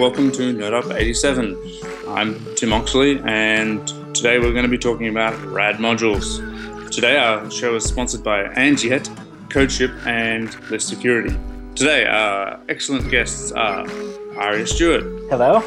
Hello and welcome to NodeUp 87. I'm Tim Oxley and today we're going to be talking about RAD modules. Today our show is sponsored by Andyet, CodeShip, and Lift Security. Today our excellent guests are Aria Stewart. Hello.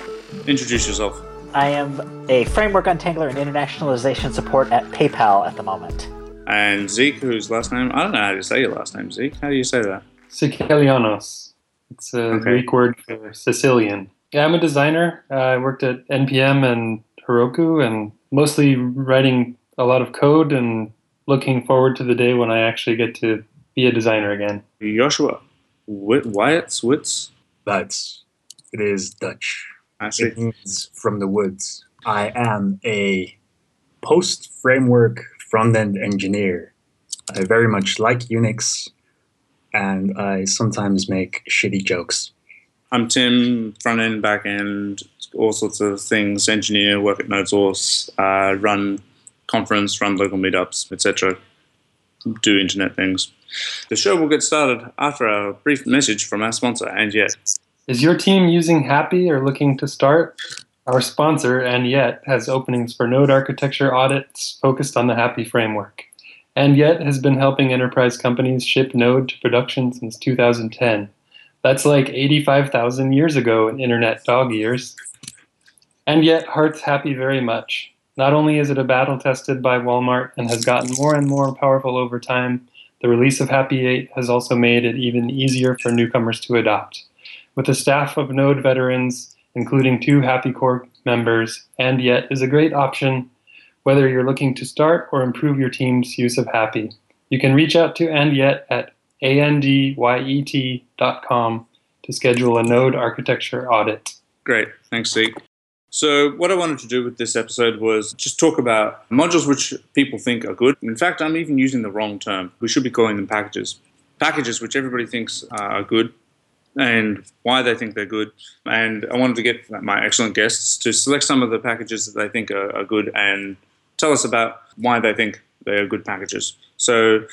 Introduce yourself. I am a framework untangler and internationalization support at PayPal at the moment. And Zeke, whose last name, I don't know how to say your last name, Zeke. How do you say that? Sikelianos. It's a Okay. Greek word for Sicilian. Yeah, I'm a designer. Uh, I worked at NPM and Heroku and mostly writing a lot of code and looking forward to the day when I actually get to be a designer again. Joshua. Wit- Wyatt's Wits. That's it is Dutch. I see. It means from the woods. I am a post framework front end engineer. I very much like Unix and I sometimes make shitty jokes. I'm Tim, front end, back end, all sorts of things, engineer, work at NodeSource, uh, run conference, run local meetups, etc. Do internet things. The show will get started after a brief message from our sponsor, and yet. Is your team using hapi or looking to start? Our sponsor, and yet, has openings for node architecture audits focused on the hapi framework. And yet has been helping enterprise companies ship Node to production since 2010. That's like 85,000 years ago in internet dog years. And yet, Heart's hapi very much. Not only is it a battle tested by Walmart and has gotten more and more powerful over time, the release of hapi 8 has also made it even easier for newcomers to adopt. With a staff of Node veterans, including two hapi Core members, and yet is a great option whether you're looking to start or improve your team's use of hapi. You can reach out to Andyet at andyet.com to schedule a node architecture audit. Great, thanks, Zeke. So, what I wanted to do with this episode was just talk about modules which people think are good. In fact, I'm even using the wrong term. We should be calling them packages. Packages which everybody thinks are good and why they think they're good. And I wanted to get my excellent guests to select some of the packages that they think are, are good and tell us about why they think they are good packages. So,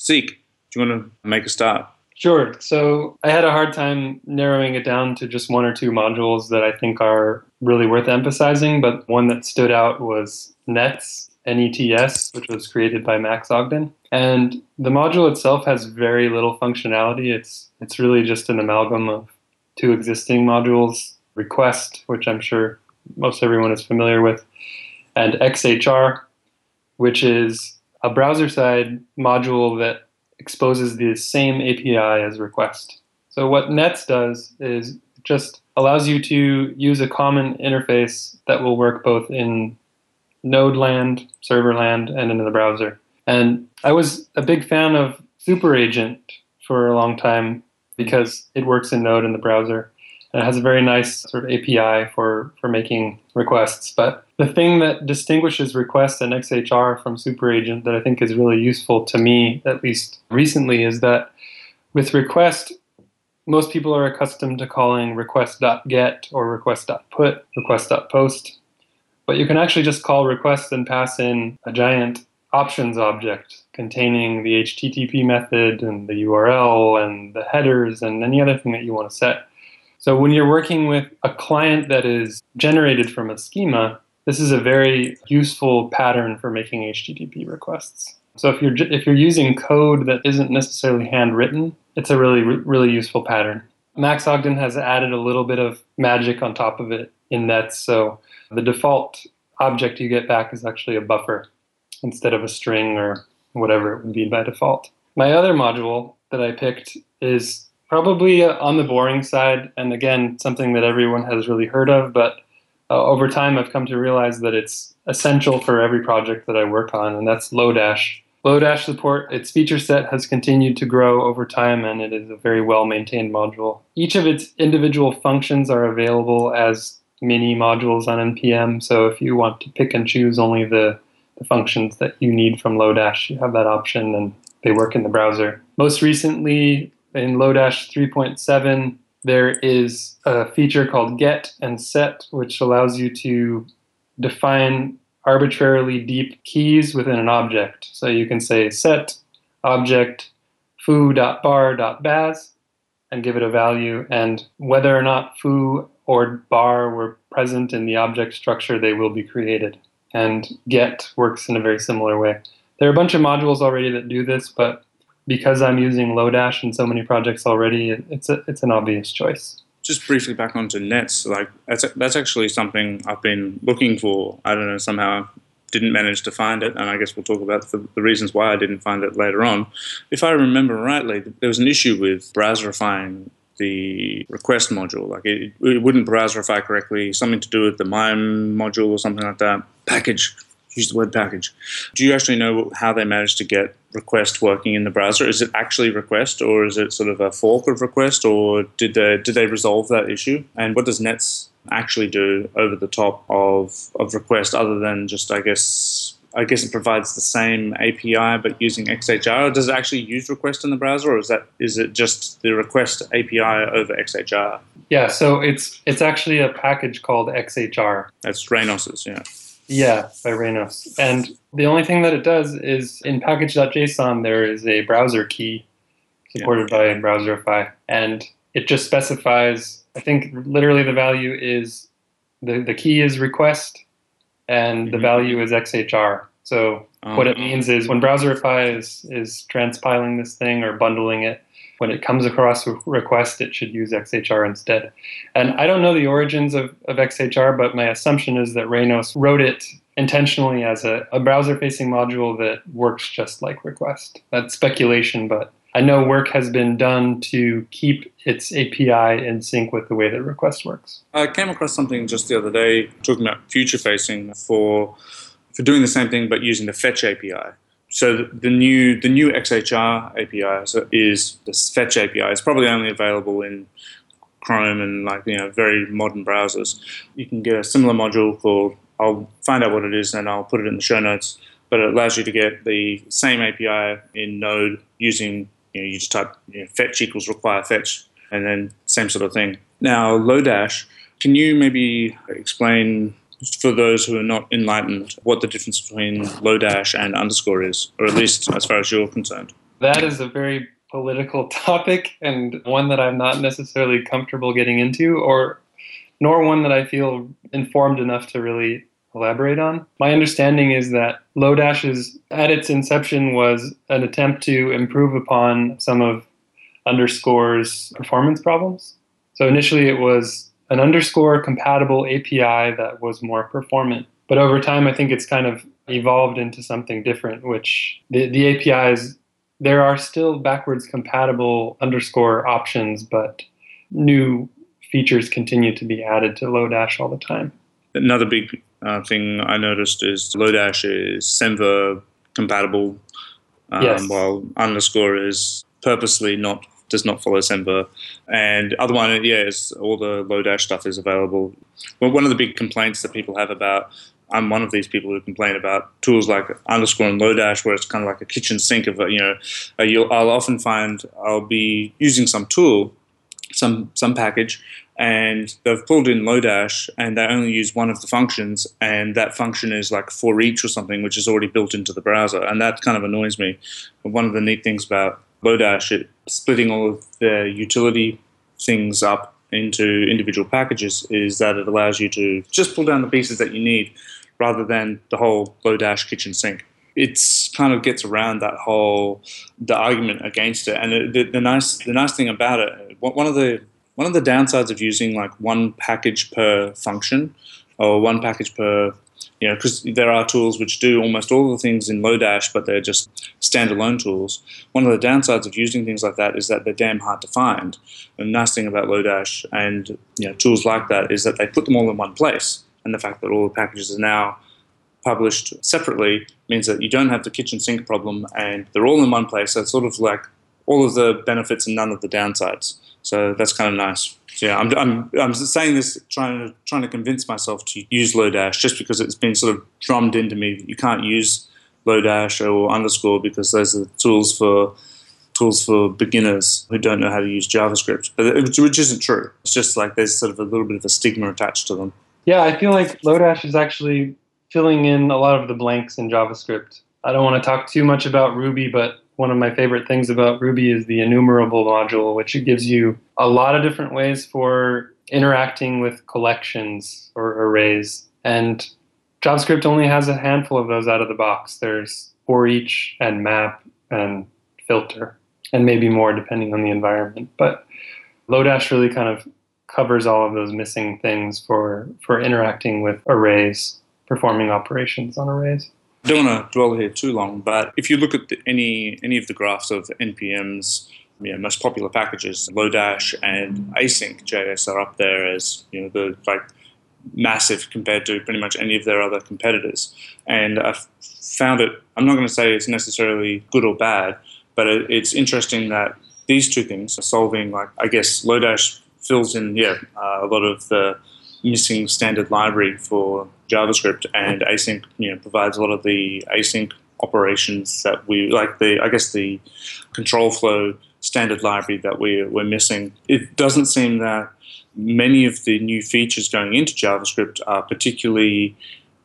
Zeke, you want to make a start? Sure. So I had a hard time narrowing it down to just one or two modules that I think are really worth emphasizing, but one that stood out was Nets, NETS, which was created by Max Ogden. And the module itself has very little functionality. It's it's really just an amalgam of two existing modules, Request, which I'm sure most everyone is familiar with, and XHR, which is a browser side module that exposes the same API as request. So what Nets does is just allows you to use a common interface that will work both in node land, server land, and in the browser. And I was a big fan of SuperAgent for a long time because it works in Node in the browser. And it has a very nice sort of API for, for making requests. But the thing that distinguishes request and XHR from SuperAgent that I think is really useful to me, at least recently, is that with request, most people are accustomed to calling request.get or request.put, request.post. But you can actually just call request and pass in a giant options object containing the HTTP method and the URL and the headers and any other thing that you want to set. So when you're working with a client that is generated from a schema, this is a very useful pattern for making HTTP requests. So if you're if you're using code that isn't necessarily handwritten, it's a really really useful pattern. Max Ogden has added a little bit of magic on top of it in that so the default object you get back is actually a buffer instead of a string or whatever it would be by default. My other module that I picked is probably on the boring side, and again, something that everyone has really heard of, but uh, over time I've come to realize that it's essential for every project that I work on, and that's Lodash. Lodash support, its feature set has continued to grow over time, and it is a very well maintained module. Each of its individual functions are available as mini modules on NPM, so if you want to pick and choose only the the functions that you need from Lodash. You have that option and they work in the browser. Most recently in Lodash 3.7, there is a feature called get and set, which allows you to define arbitrarily deep keys within an object. So you can say set object foo.bar.baz and give it a value. And whether or not foo or bar were present in the object structure, they will be created. And get works in a very similar way. There are a bunch of modules already that do this, but because I'm using Lodash in so many projects already, it's a, it's an obvious choice. Just briefly back onto nets, like that's that's actually something I've been looking for. I don't know somehow didn't manage to find it, and I guess we'll talk about the, the, reasons why I didn't find it later on. If I remember rightly, there was an issue with browserifying the request module. Like it, it wouldn't browserify correctly, something to do with the MIME module or something like that. Package, use the word package. Do you actually know how they managed to get request working in the browser? Is it actually request, or is it sort of a fork of request, or did they did they resolve that issue? And what does Nets actually do over the top of of request, other than just I guess I guess it provides the same API but using XHR. Does it actually use request in the browser, or is that is it just the request API over XHR? Yeah, so it's it's actually a package called XHR. That's Raynos's, yeah. Yeah, by Raynos. And the only thing that it does is in package.json there is a browser key supported yeah. by Browserify, and it just specifies. I think literally the value is the the key is request and mm-hmm. the value is XHR. So um, what it oh. means is when Browserify is, is transpiling this thing or bundling it, when it comes across a request, it should use XHR instead. And I don't know the origins of, of XHR, but my assumption is that Raynos wrote it intentionally as a, a browser facing module that works just like request. That's speculation, but I know work has been done to keep its API in sync with the way that request works. I came across something just the other day talking about future facing for for doing the same thing but using the fetch API. So the new the new XHR API is the fetch API. It's probably only available in Chrome and like you know very modern browsers. You can get a similar module called I'll find out what it is and I'll put it in the show notes. But it allows you to get the same API in Node using you know, you just type you know, fetch equals require fetch, and then same sort of thing. Now, Lodash, can you maybe explain for those who are not enlightened what the difference between Lodash and underscore is, or at least as far as you're concerned? That is a very political topic and one that I'm not necessarily comfortable getting into, or nor one that I feel informed enough to really elaborate on. My understanding is that Lodash is, at its inception was an attempt to improve upon some of underscore's performance problems. So initially it was an underscore compatible API that was more performant. But over time, I think it's kind of evolved into something different, which the, the APIs, there are still backwards compatible underscore options, but new features continue to be added to Lodash all the time. Another big uh, thing I noticed is Lodash is Semver compatible, um, yes. while underscore is purposely not does not follow Semver. And other one, yeah, is all the Lodash stuff is available. Well, one of the big complaints that people have about I'm one of these people who complain about tools like underscore and Lodash, where it's kind of like a kitchen sink of a, you know, uh, I'll often find I'll be using some tool, some some package, and they've pulled in Lodash and they only use one of the functions, and that function is like for each or something, which is already built into the browser, and that kind of annoys me. One of the neat things about Lodash, it splitting all of the utility things up into individual packages, is that it allows you to just pull down the pieces that you need, rather than the whole Lodash kitchen sink it's kind of gets around that whole the argument against it. And it, the, the, nice the nice thing about it, one of the one of the downsides of using like one package per function or one package per you know, because there are tools which do almost all the things in Lodash, but they're just standalone tools. One of the downsides of using things like that is that they're damn hard to find. The nice thing about Lodash and you know, tools like that is that they put them all in one place, and the fact that all the packages are now published separately means that you don't have the kitchen sink problem, and they're all in one place. So it's sort of like all of the benefits and none of the downsides. So that's kind of nice. So yeah, I'm, I'm, I'm saying this trying to trying to convince myself to use Lodash just because it's been sort of drummed into me that you can't use Lodash or underscore because those are tools for tools for beginners who don't know how to use JavaScript, uh, which isn't true. It's just like there's sort of a little bit of a stigma attached to them. Yeah, I feel like Lodash is actually filling in a lot of the blanks in JavaScript. I don't want to talk too much about Ruby, but one of my favorite things about Ruby is the enumerable module, which gives you a lot of different ways for interacting with collections or arrays. And JavaScript only has a handful of those out of the box. There's for each and map and filter, and maybe more depending on the environment. But Lodash really kind of covers all of those missing things for, for interacting with arrays, performing operations on arrays. I don't want to dwell here too long, but if you look at the, any any of the graphs of npm's you know, most popular packages, Lodash and Async JS are up there as you know the like massive compared to pretty much any of their other competitors. And I've found it. I'm not going to say it's necessarily good or bad, but it, it's interesting that these two things are solving. Like I guess Lodash fills in yeah uh, a lot of the missing standard library for JavaScript, and async you know provides a lot of the async operations that we like the I guess the control flow standard library that we we're missing. It doesn't seem that many of the new features going into JavaScript are particularly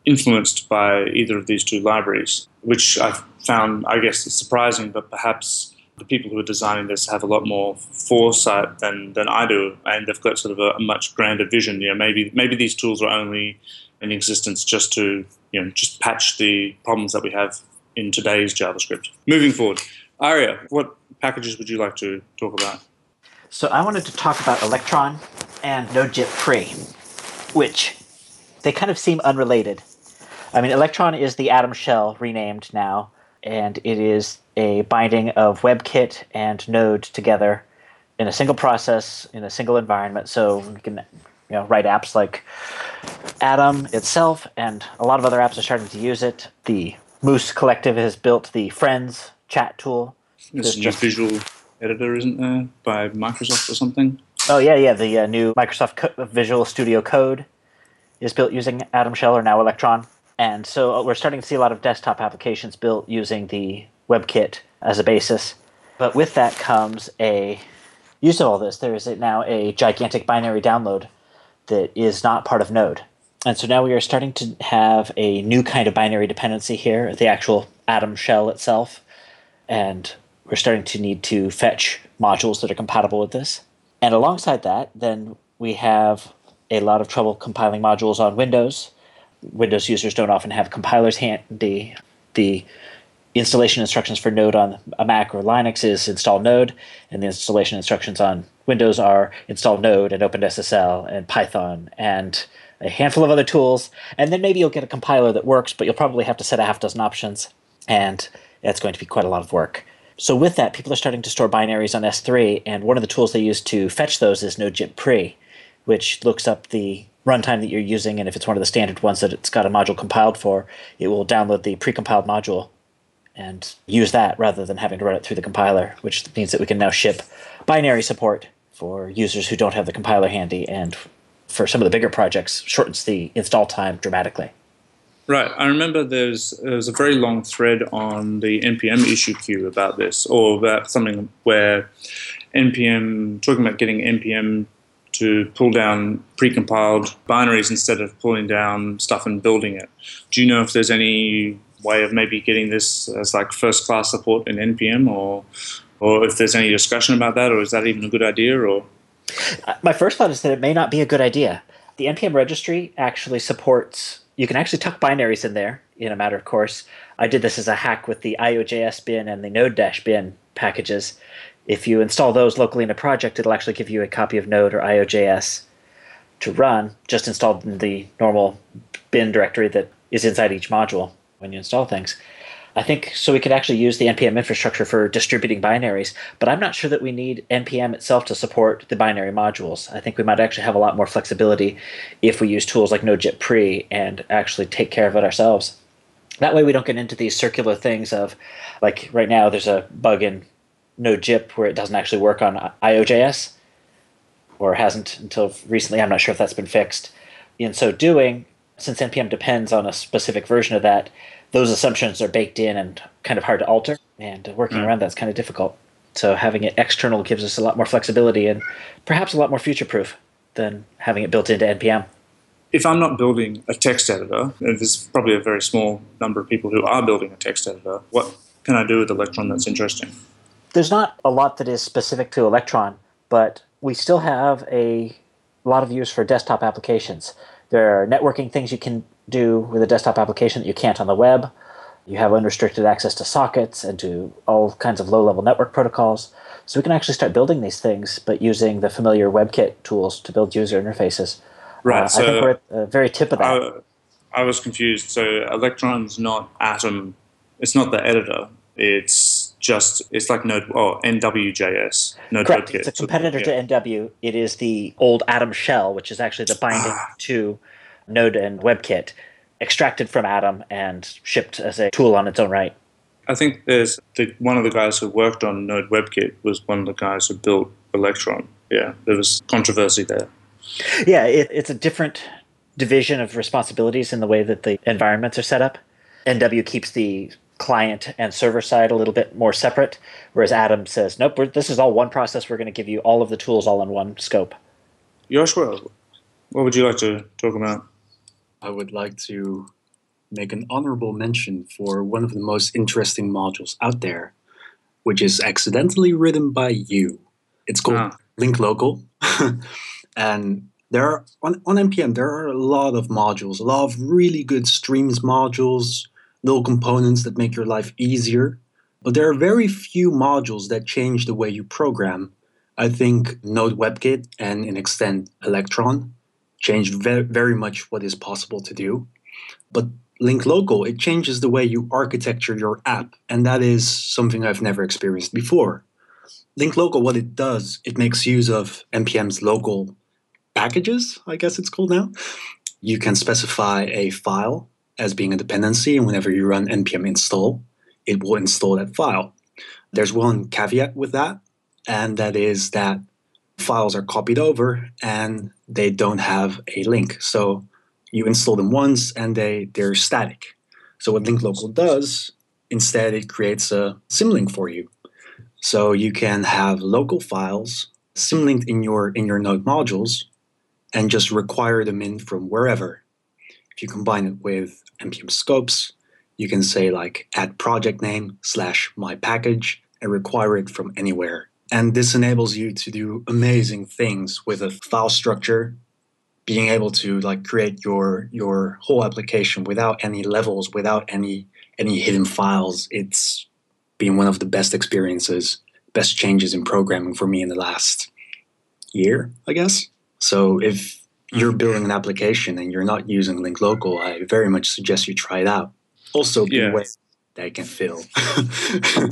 influenced by either of these two libraries, which I've found, I guess, surprising, but perhaps the people who are designing this have a lot more foresight than, than I do, and they've got sort of a, a much grander vision. You know, maybe maybe these tools are only in existence just to you know just patch the problems that we have in today's JavaScript. Moving forward, Aria, what packages would you like to talk about? So I wanted to talk about Electron and NodeJIT Pre, which they kind of seem unrelated. I mean, Electron is the Atom shell renamed now, and it is a binding of WebKit and Node together in a single process in a single environment. So you can you know write apps like Atom itself, and a lot of other apps are starting to use it. The Moose Collective has built the Friends chat tool. There's a new visual editor, isn't there, by Microsoft or something? Oh yeah, yeah. The uh, new Microsoft Co- Visual Studio Code is built using Atom Shell or now Electron, and so uh, we're starting to see a lot of desktop applications built using the WebKit as a basis. But with that comes a use of all this. There is now a gigantic binary download that is not part of Node. And so now we are starting to have a new kind of binary dependency here, the actual Atom shell itself. And we're starting to need to fetch modules that are compatible with this. And alongside that, then we have a lot of trouble compiling modules on Windows. Windows users don't often have compilers handy. The installation instructions for Node on a Mac or Linux is install Node, and the installation instructions on Windows are install Node and OpenSSL and Python and a handful of other tools. And then maybe you'll get a compiler that works, but you'll probably have to set a half dozen options, and that's going to be quite a lot of work. So with that, people are starting to store binaries on S3, and one of the tools they use to fetch those is NodeJIT Pre, which looks up the runtime that you're using, and if it's one of the standard ones that it's got a module compiled for, it will download the precompiled module and use that rather than having to run it through the compiler, which means that we can now ship binary support for users who don't have the compiler handy, and for some of the bigger projects, shortens the install time dramatically. Right. I remember there's there's a very long thread on the npm issue queue about this, or about something where npm talking about getting npm to pull down precompiled binaries instead of pulling down stuff and building it. Do you know if there's any way of maybe getting this as like first class support in npm, or or if there's any discussion about that, or is that even a good idea? Or uh, my first thought is that it may not be a good idea. The npm registry actually supports you can actually tuck binaries in there in a matter of course. I did this as a hack with the IOJS bin and the Node Dash bin packages. If you install those locally in a project, it'll actually give you a copy of Node or IOJS to run, just installed in the normal bin directory that is inside each module when you install things. I think so we could actually use the npm infrastructure for distributing binaries, but I'm not sure that we need npm itself to support the binary modules. I think we might actually have a lot more flexibility if we use tools like NodeJIT Pre and actually take care of it ourselves. That way we don't get into these circular things of like right now there's a bug in node-gyp where it doesn't actually work on IOJS or hasn't until recently. I'm not sure if that's been fixed. In so doing, since npm depends on a specific version of that, those assumptions are baked in and kind of hard to alter, and working mm. around that's kind of difficult. So having it external gives us a lot more flexibility and perhaps a lot more future proof than having it built into npm. If I'm not building a text editor, and there's probably a very small number of people who are building a text editor, what can I do with Electron that's interesting? There's not a lot that is specific to Electron, but we still have a lot of use for desktop applications. There are networking things you can do with a desktop application that you can't on the web. You have unrestricted access to sockets and to all kinds of low level network protocols. So we can actually start building these things, but using the familiar WebKit tools to build user interfaces. Right. Uh, so I think we're at the very tip of that. I, I was confused. So Electron's not Atom. It's not the editor. It's just it's like Node oh NWJS Node Correct. WebKit. It's a So, competitor yeah. to NW. It is the old Atom shell, which is actually the binding Ah. to Node and WebKit, extracted from Atom and shipped as a tool on its own right. I think there's the, one of the guys who worked on Node WebKit was one of the guys who built Electron. Yeah, there was controversy there. Yeah, it, it's a different division of responsibilities in the way that the environments are set up. NW keeps the client and server side a little bit more separate, whereas Atom says, nope, we're, this is all one process. We're going to give you all of the tools all in one scope. Joshua, what would you like to talk about? I would like to make an honorable mention for one of the most interesting modules out there, which is accidentally written by you. It's called Ah. Link Local. and there are on, on npm there are a lot of modules a lot of really good streams modules little components that make your life easier but there are very few modules that change the way you program. I think node webkit and in extent electron changed ve- very much what is possible to do. But link local it changes the way you architecture your app and that is something i've never experienced before. Link local what it does it makes use of npm's local packages, I guess it's called now. You can specify a file as being a dependency, and whenever you run npm install, it will install that file. There's one caveat with that, and that is that files are copied over and they don't have a link. So you install them once and they, they're static. So what link local does, instead it creates a symlink for you. So you can have local files symlinked in your in your node modules and just require them in from wherever. If you combine it with npm scopes, you can say like add project name slash my package and require it from anywhere. And this enables you to do amazing things with a file structure, being able to like create your your whole application without any levels, without any any hidden files. It's been one of the best experiences, best changes in programming for me in the last year, I guess. So if you're mm-hmm. building an application and you're not using Link Local, I very much suggest you try it out. Also, be Yeah. aware that it can fail.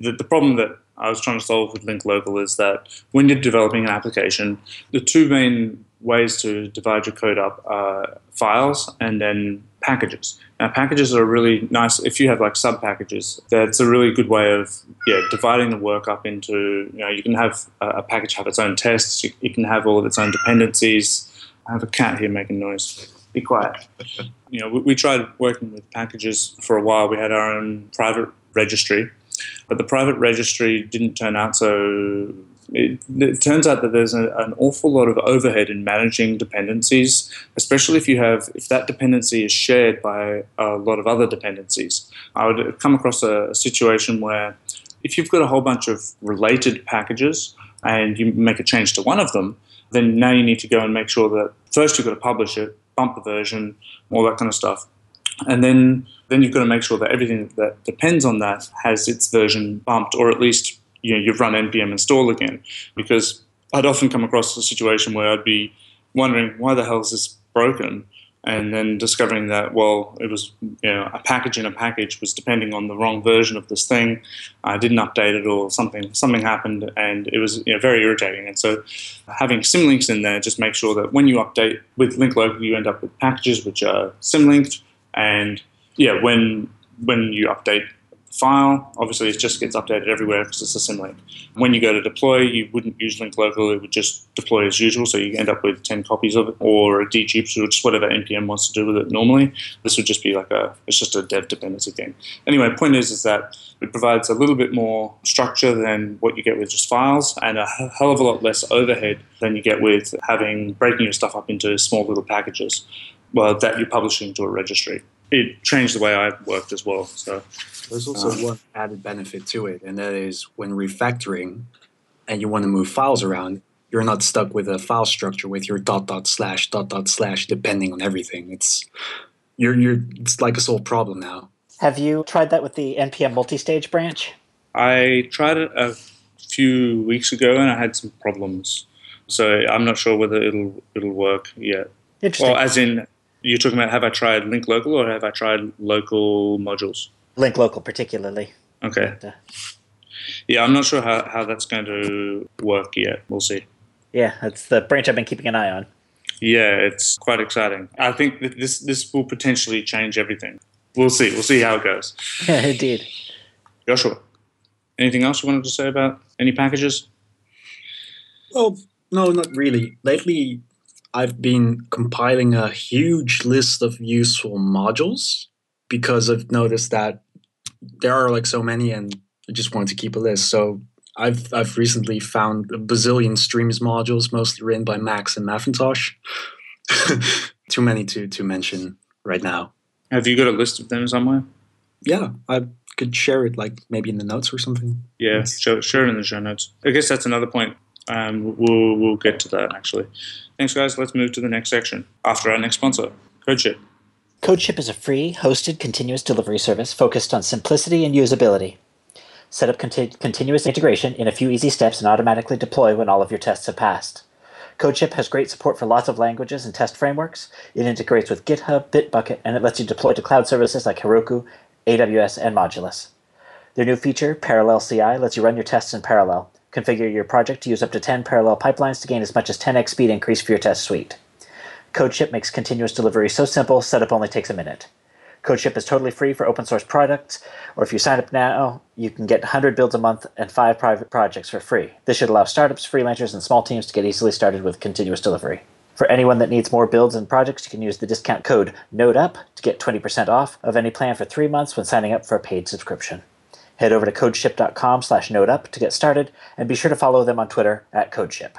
The, the problem that I was trying to solve with Link Local is that when you're developing an application, the two main ways to divide your code up are files and then packages. Now, packages are really nice if you have like sub packages. That's a really good way of yeah dividing the work up into you know you can have a, package have its own tests. You, you can have all of its own dependencies. I have a cat here making noise. Be quiet. You know, we, we tried working with packages for a while. We had our own private registry, but the private registry didn't turn out so. It, it turns out that there's a, an awful lot of overhead in managing dependencies, especially if you have if that dependency is shared by a lot of other dependencies. I would come across a, a situation where if you've got a whole bunch of related packages and you make a change to one of them, then now you need to go and make sure that first you've got to publish it, bump the version, all that kind of stuff. And then, then you've got to make sure that everything that depends on that has its version bumped, or at least you know you've run npm install again. Because I'd often come across a situation where I'd be wondering why the hell is this broken, and then discovering that well it was you know a package in a package was depending on the wrong version of this thing. I didn't update it or something something happened, and it was you know, very irritating. And so having symlinks in there just make sure that when you update with link local you end up with packages which are symlinked and yeah when when you update file. Obviously it just gets updated everywhere because it's a symlink when you go to deploy you wouldn't use link local it would just deploy as usual so you end up with 10 copies of it or a dgp or just whatever npm wants to do with it normally. This would just be like a it's just a dev dependency thing. Anyway point is is that it provides a little bit more structure than what you get with just files and a hell of a lot less overhead than you get with having breaking your stuff up into small little packages well, that you're publishing to a registry. It changed the way I worked as well. So there's also um, one added benefit to it, and that is when refactoring and you want to move files around, you're not stuck with a file structure with your dot dot slash dot dot slash depending on everything. It's you're you're it's like a solved problem now. Have you tried that with the npm multi-stage branch? I tried it a few weeks ago and I had some problems. So I'm not sure whether it'll it'll work yet. Interesting. Well, as in you're talking about have I tried link local or have I tried local modules? Link local particularly. Okay. But, uh, yeah, I'm not sure how, how that's going to work yet. We'll see. Yeah, that's the branch I've been keeping an eye on. Yeah, it's quite exciting. I think that this this will potentially change everything. We'll see. We'll see how it goes. Yeah, indeed. Joshua, anything else you wanted to say about any packages? Well, no, not really. Lately, I've been compiling a huge list of useful modules because I've noticed that there are like so many and I just wanted to keep a list. So I've I've recently found a bazillion streams modules, mostly written by Max and Mafintosh. Too many to to mention right now. Have you got a list of them somewhere? Yeah, I could share it, like maybe in the notes or something. Yeah, share, share it in the show notes. I guess that's another point. Um, we'll we'll get to that actually. Thanks, guys. Let's move to the next section after our next sponsor, CodeShip. CodeShip is a free, hosted, continuous delivery service focused on simplicity and usability. Set up conti- continuous integration in a few easy steps and automatically deploy when all of your tests have passed. CodeShip has great support for lots of languages and test frameworks. It integrates with GitHub, Bitbucket, and it lets you deploy to cloud services like Heroku, AWS, and Modulus. Their new feature, Parallel CI, lets you run your tests in parallel. Configure your project to use up to 10 parallel pipelines to gain as much as 10x speed increase for your test suite. CodeShip makes continuous delivery so simple, setup only takes a minute. CodeShip is totally free for open source products, or if you sign up now, you can get 100 builds a month and five private projects for free. This should allow startups, freelancers, and small teams to get easily started with continuous delivery. For anyone that needs more builds and projects, you can use the discount code NODEUP to get 20% off of any plan for three months when signing up for a paid subscription. Head over to codeship.com slash NodeUp to get started, and be sure to follow them on Twitter at CodeShip.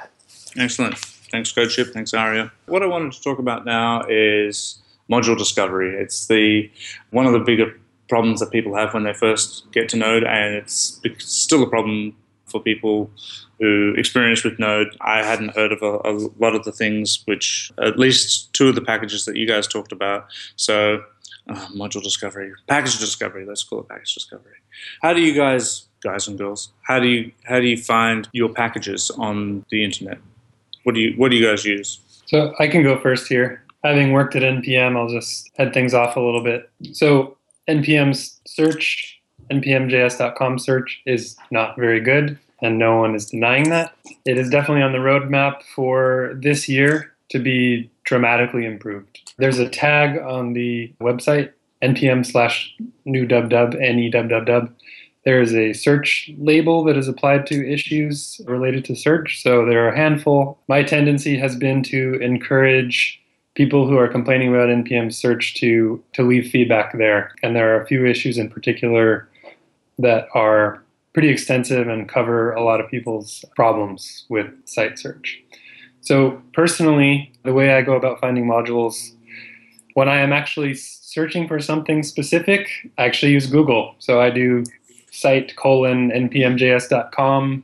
Excellent. Thanks, CodeShip. Thanks, Aria. What I wanted to talk about now is module discovery. It's the one of the bigger problems that people have when they first get to Node, and it's still a problem for people who experience with Node. I hadn't heard of a, a, lot of the things which, at least two of the packages that you guys talked about. So, uh, module discovery, package discovery. Let's call it package discovery. How do you guys, guys and girls, how do you how do you find your packages on the internet? What do you what do you guys use? So I can go first here having worked at npm i'll just head things off a little bit so npm's search npmjs.com search is not very good and no one is denying that it is definitely on the roadmap for this year to be dramatically improved. There's a tag on the website npm slash new dub dub n-e-dub-dub-dub there is a search label that is applied to issues related to search so there are a handful. My tendency has been to encourage people who are complaining about npm search to to leave feedback there. And there are a few issues in particular that are pretty extensive and cover a lot of people's problems with site search so personally the way i go about finding modules when i am actually searching for something specific i actually use google so i do site colon npmjs.com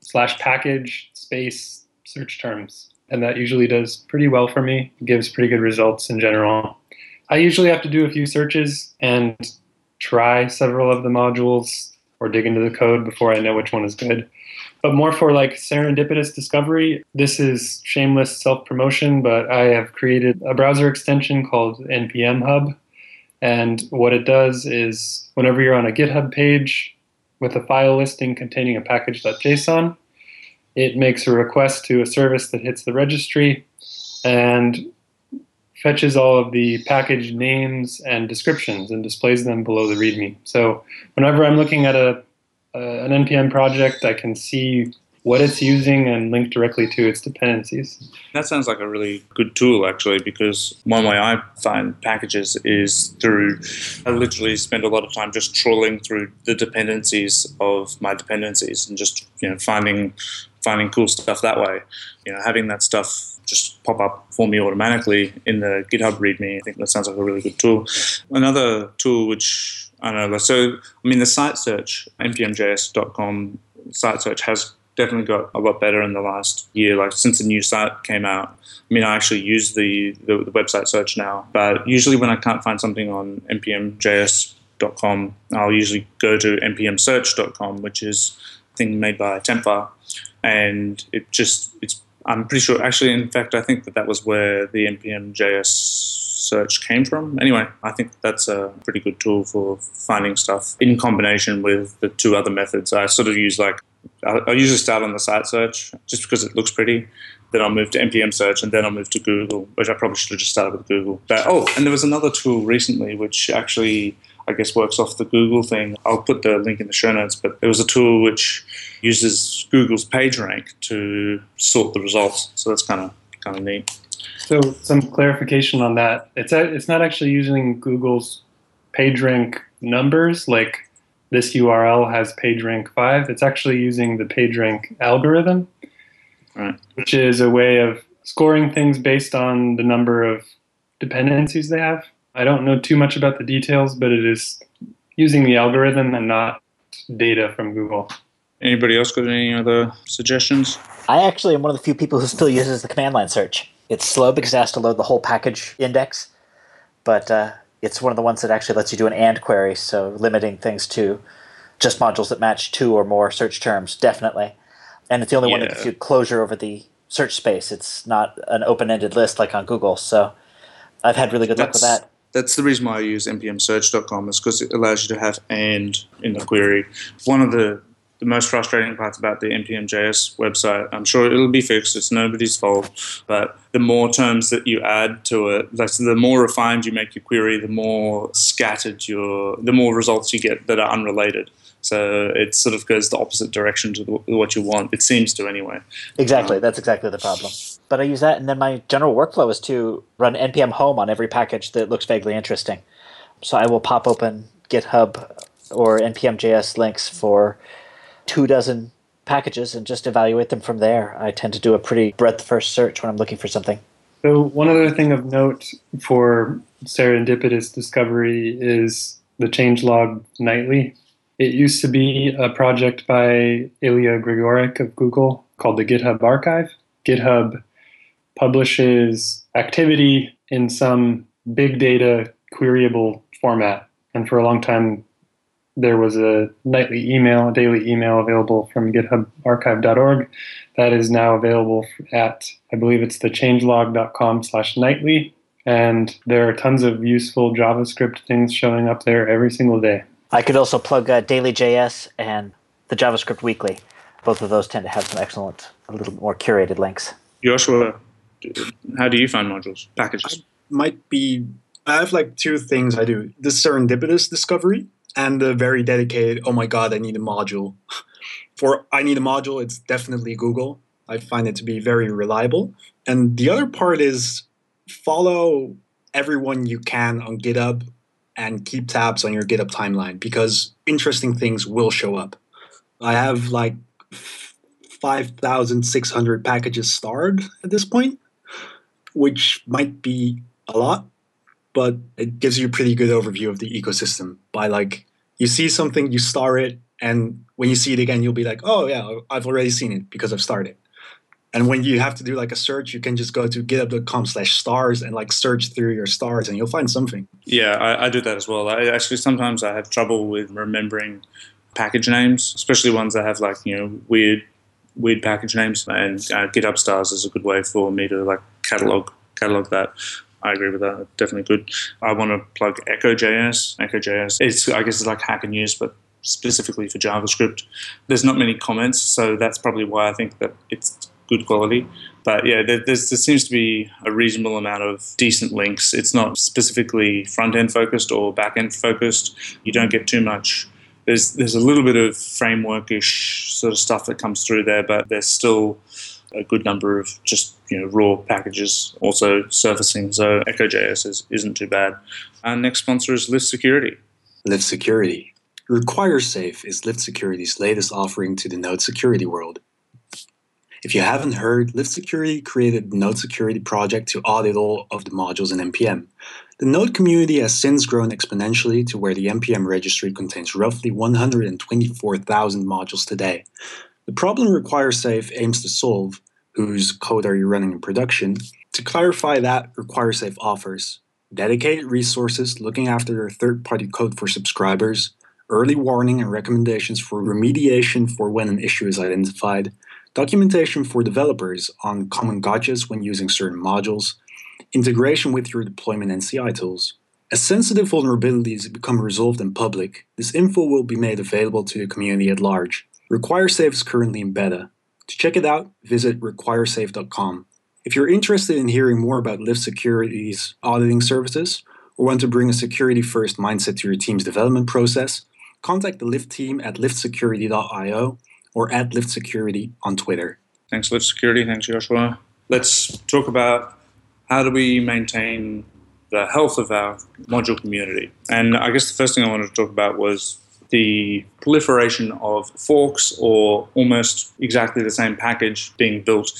slash package space search terms and that usually does pretty well for me. Gives pretty good results in general. I usually have to do a few searches and try several of the modules or dig into the code before I know which one is good. But more for like serendipitous discovery, this is shameless self promotion, but I have created a browser extension called NPM Hub. And what it does is whenever you're on a GitHub page with a file listing containing a package.json, it makes a request to a service that hits the registry and fetches all of the package names and descriptions and displays them below the README. So whenever I'm looking at a, uh, an NPM project, I can see what it's using and link directly to its dependencies. That sounds like a really good tool, actually, because one way I find packages is through, I literally spend a lot of time just trawling through the dependencies of my dependencies and just you know finding finding cool stuff that way. You know, having that stuff just pop up for me automatically in the GitHub README. I think that sounds like a really good tool. Another tool which I know, so I mean, the site search, npmjs.com site search has definitely got a lot better in the last year. Like since the new site came out, I mean, I actually use the, the, the website search now, but usually when I can't find something on npmjs.com, I'll usually go to npmsearch.com, which is a thing made by tmpvar, and it just it's. I'm pretty sure. Actually, in fact, I think that that was where the npm.js search came from. Anyway, I think that's a pretty good tool for finding stuff in combination with the two other methods. I sort of use like I usually start on the site search just because it looks pretty. Then I'll move to npm search, and then I'll move to Google, which I probably should have just started with Google. But oh, and there was another tool recently which actually I guess works off the Google thing. I'll put the link in the show notes, but there was a tool which uses Google's PageRank to sort the results. So that's kind of kind of neat. So some clarification on that. It's a, it's not actually using Google's PageRank numbers like this URL has PageRank 5. It's actually using the PageRank algorithm, right. which is a way of scoring things based on the number of dependencies they have. I don't know too much about the details, but it is using the algorithm and not data from Google. Anybody else got any other suggestions? I actually am one of the few people who still uses the command line search. It's slow because it has to load the whole package index, but uh, it's one of the ones that actually lets you do an AND query, so limiting things to just modules that match two or more search terms, definitely. And it's the only yeah. one that gives you closure over the search space. It's not an open-ended list like on Google. So I've had really good that's, luck with that. That's the reason why I use npmsearch.com is because it allows you to have AND in the query. One of the the most frustrating parts about the npm.js website. I'm sure it'll be fixed. It's nobody's fault. But the more terms that you add to it, like the more refined you make your query, the more scattered your, the more results you get that are unrelated. So it sort of goes the opposite direction to what you want. It seems to anyway. Exactly. Um, That's exactly the problem. But I use that, and then my general workflow is to run npm home on every package that looks vaguely interesting. So I will pop open GitHub or npm.js links for two dozen packages and just evaluate them from there. I tend to do a pretty breadth first search when I'm looking for something. So, one other thing of note for serendipitous discovery is the changelog nightly. It used to be a project by Ilya Grigorik of Google called the GitHub Archive. GitHub publishes activity in some big data queryable format. And for a long time, there was a nightly email, a daily email available from githubarchive.org that is now available at, I believe it's the changelog.com slash nightly. And there are tons of useful JavaScript things showing up there every single day. I could also plug uh, Daily.js and the JavaScript Weekly. Both of those tend to have some excellent, a little more curated links. Joshua, how do you find modules, packages? I might be, I have like two things I do. The serendipitous discovery, and the very dedicated, oh my god, I need a module. For I need a module, it's definitely Google. I find it to be very reliable. And the other part is follow everyone you can on GitHub and keep tabs on your GitHub timeline because interesting things will show up. I have like 5,600 packages starred at this point, which might be a lot, but it gives you a pretty good overview of the ecosystem by like you see something, you star it, and when you see it again, you'll be like, oh yeah, I've already seen it because I've started. And when you have to do like a search, you can just go to github.com slash stars and like search through your stars and you'll find something. Yeah, I, I do that as well. I actually sometimes I have trouble with remembering package names, especially ones that have like, you know, weird weird package names and uh, GitHub stars is a good way for me to like catalog catalog that. I agree with that. Definitely good. I want to plug Echo.js. Echo.js. It's I guess it's like Hacker News, but specifically for JavaScript. There's not many comments, so that's probably why I think that it's good quality. But yeah, there, there seems to be a reasonable amount of decent links. It's not specifically front end focused or back end focused. You don't get too much. There's there's a little bit of frameworkish sort of stuff that comes through there, but there's still a good number of just you know raw packages also surfacing. So Echo.js is, isn't too bad. Our next sponsor is Lift Security. Lift Security. Require Safe is Lift Security's latest offering to the node security world. If you haven't heard, Lift Security created the Node Security project to audit all of the modules in NPM. The Node community has since grown exponentially to where the NPM registry contains roughly 124,000 modules today. The problem RequireSafe aims to solve, whose code are you running in production, to clarify that RequireSafe offers dedicated resources looking after their third party code for subscribers, early warning and recommendations for remediation for when an issue is identified, documentation for developers on common gotchas when using certain modules, integration with your deployment and CI tools. As sensitive vulnerabilities become resolved in public, this info will be made available to the community at large. RequireSafe is currently in beta. To check it out, visit requiresafe.com. If you're interested in hearing more about Lift Security's auditing services, or want to bring a security first mindset to your team's development process, contact the Lyft team at liftsecurity.io or at Lift Security on Twitter. Thanks, Lift Security. Thanks, Joshua. Let's talk about how do we maintain the health of our module community. And I guess the first thing I wanted to talk about was the proliferation of forks or almost exactly the same package being built.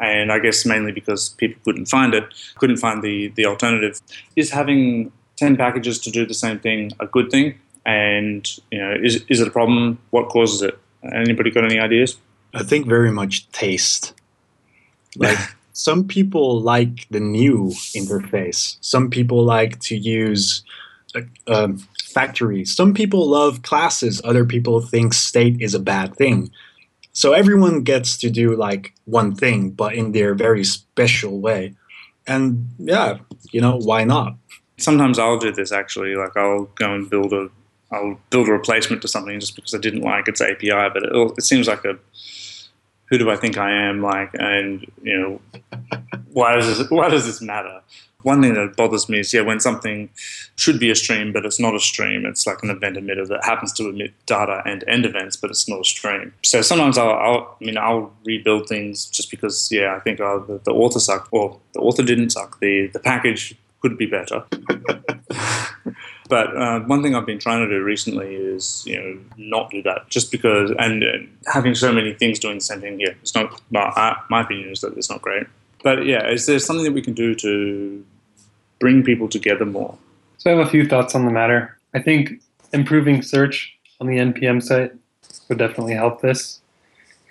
And I guess mainly because people couldn't find it, couldn't find the, the alternative. Is having 10 packages to do the same thing a good thing? And you know, is, is it a problem? What causes it? Anybody got any ideas? I think very much taste. Like some people like the new interface. Some people like to use um, factories. Some people love classes. Other people think state is a bad thing. So everyone gets to do like one thing, but in their very special way. And yeah, you know, why not? Sometimes I'll do this actually. Like I'll go and build a I'll build a replacement to something just because I didn't like its API. But it, it seems like a who do I think I am? Like, and you know, why does this, why does this matter? One thing that bothers me is yeah, when something should be a stream, but it's not a stream. It's like an event emitter that happens to emit data and end events, but it's not a stream. So sometimes I'll, I'll I mean, I'll rebuild things just because yeah, I think oh, the, the author sucked, or the author didn't suck. The the package could be better. But uh, one thing I've been trying to do recently is, you know, not do that. Just because, and, having so many things doing the same thing, yeah, it's not. Well, I, my opinion is that it's not great. But yeah, is there something that we can do to bring people together more? So I have a few thoughts on the matter. I think improving search on the npm site would definitely help this.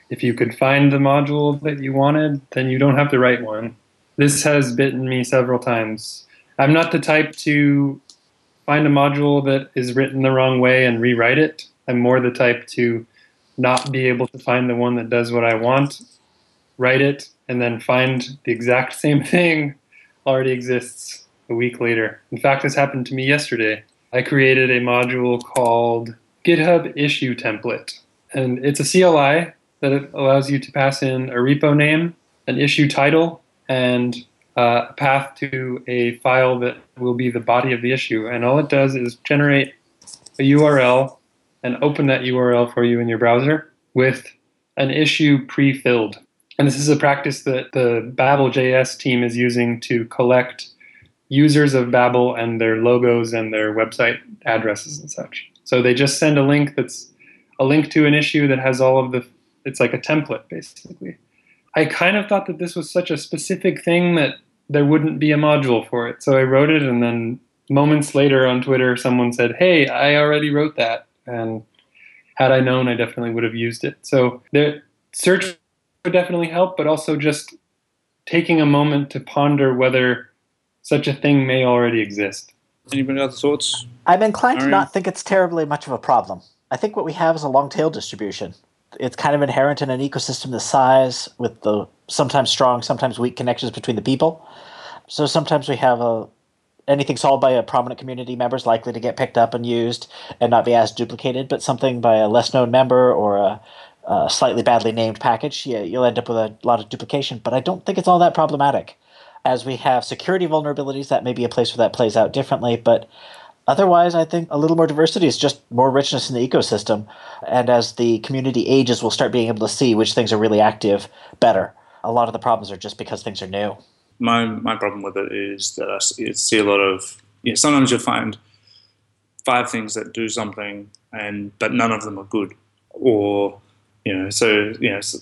If you could find the module that you wanted, then you don't have to write one. This has bitten me several times. I'm not the type to find a module that is written the wrong way and rewrite it. I'm more the type to not be able to find the one that does what I want, write it, and then find the exact same thing already exists a week later. In fact, this happened to me yesterday. I created a module called GitHub Issue Template, and it's a CLI that allows you to pass in a repo name, an issue title, and uh, a path to a file that will be the body of the issue. And all it does is generate a URL and open that URL for you in your browser with an issue pre-filled. And this is a practice that the Babel.js team is using to collect users of Babel and their logos and their website addresses and such. So they just send a link that's a link to an issue that has all of the, it's like a template basically. I kind of thought that this was such a specific thing that there wouldn't be a module for it. So I wrote it, and then moments later on Twitter, someone said, Hey, I already wrote that. And had I known, I definitely would have used it. So the search would definitely help, but also just taking a moment to ponder whether such a thing may already exist. Anybody other thoughts? I'm inclined to not think it's terribly much of a problem. I think what we have is a long tail distribution it's kind of inherent in an ecosystem this size with the sometimes strong, sometimes weak connections between the people. So sometimes we have a anything solved by a prominent community member is likely to get picked up and used and not be as duplicated, but something by a less known member or a, a slightly badly named package, yeah, you'll end up with a lot of duplication. But I don't think it's all that problematic. As we have security vulnerabilities, that may be a place where that plays out differently, but Otherwise, I think a little more diversity is just more richness in the ecosystem. And as the community ages, we'll start being able to see which things are really active better. A lot of the problems are just because things are new. My, my problem with it is that I see a lot of, you know, sometimes you'll find five things that do something, and but none of them are good. Or, you know, so, you know, so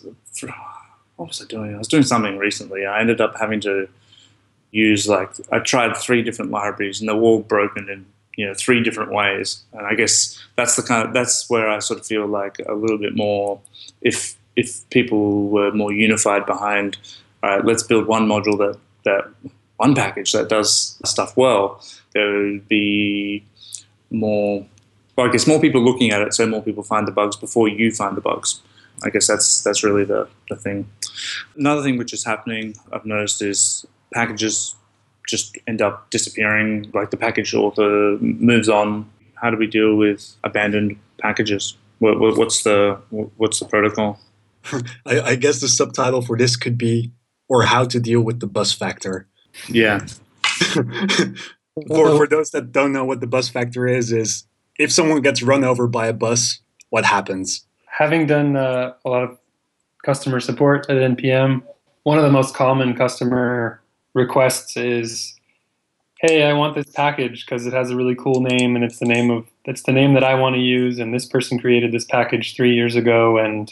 what was I doing? I was doing something recently. I ended up having to use like I tried three different libraries and they're all broken in you know three different ways. And I guess that's the kind of that's where I sort of feel like a little bit more if if people were more unified behind all right, let's build one module that that one package that does stuff well, there would be more well, I guess more people looking at it, so more people find the bugs before you find the bugs. I guess that's that's really the, the thing. Another thing which is happening, I've noticed, is packages just end up disappearing. Like the package author moves on. How do we deal with abandoned packages? What, what's the what's the protocol? I, I guess the subtitle for this could be "or how to deal with the bus factor." Yeah. for for those that don't know what the bus factor is, is if someone gets run over by a bus, what happens? Having done uh, a lot of customer support at NPM, one of the most common customer requests is, "Hey, I want this package because it has a really cool name and it's the name of it's the name that I want to use, and this person created this package three years ago, and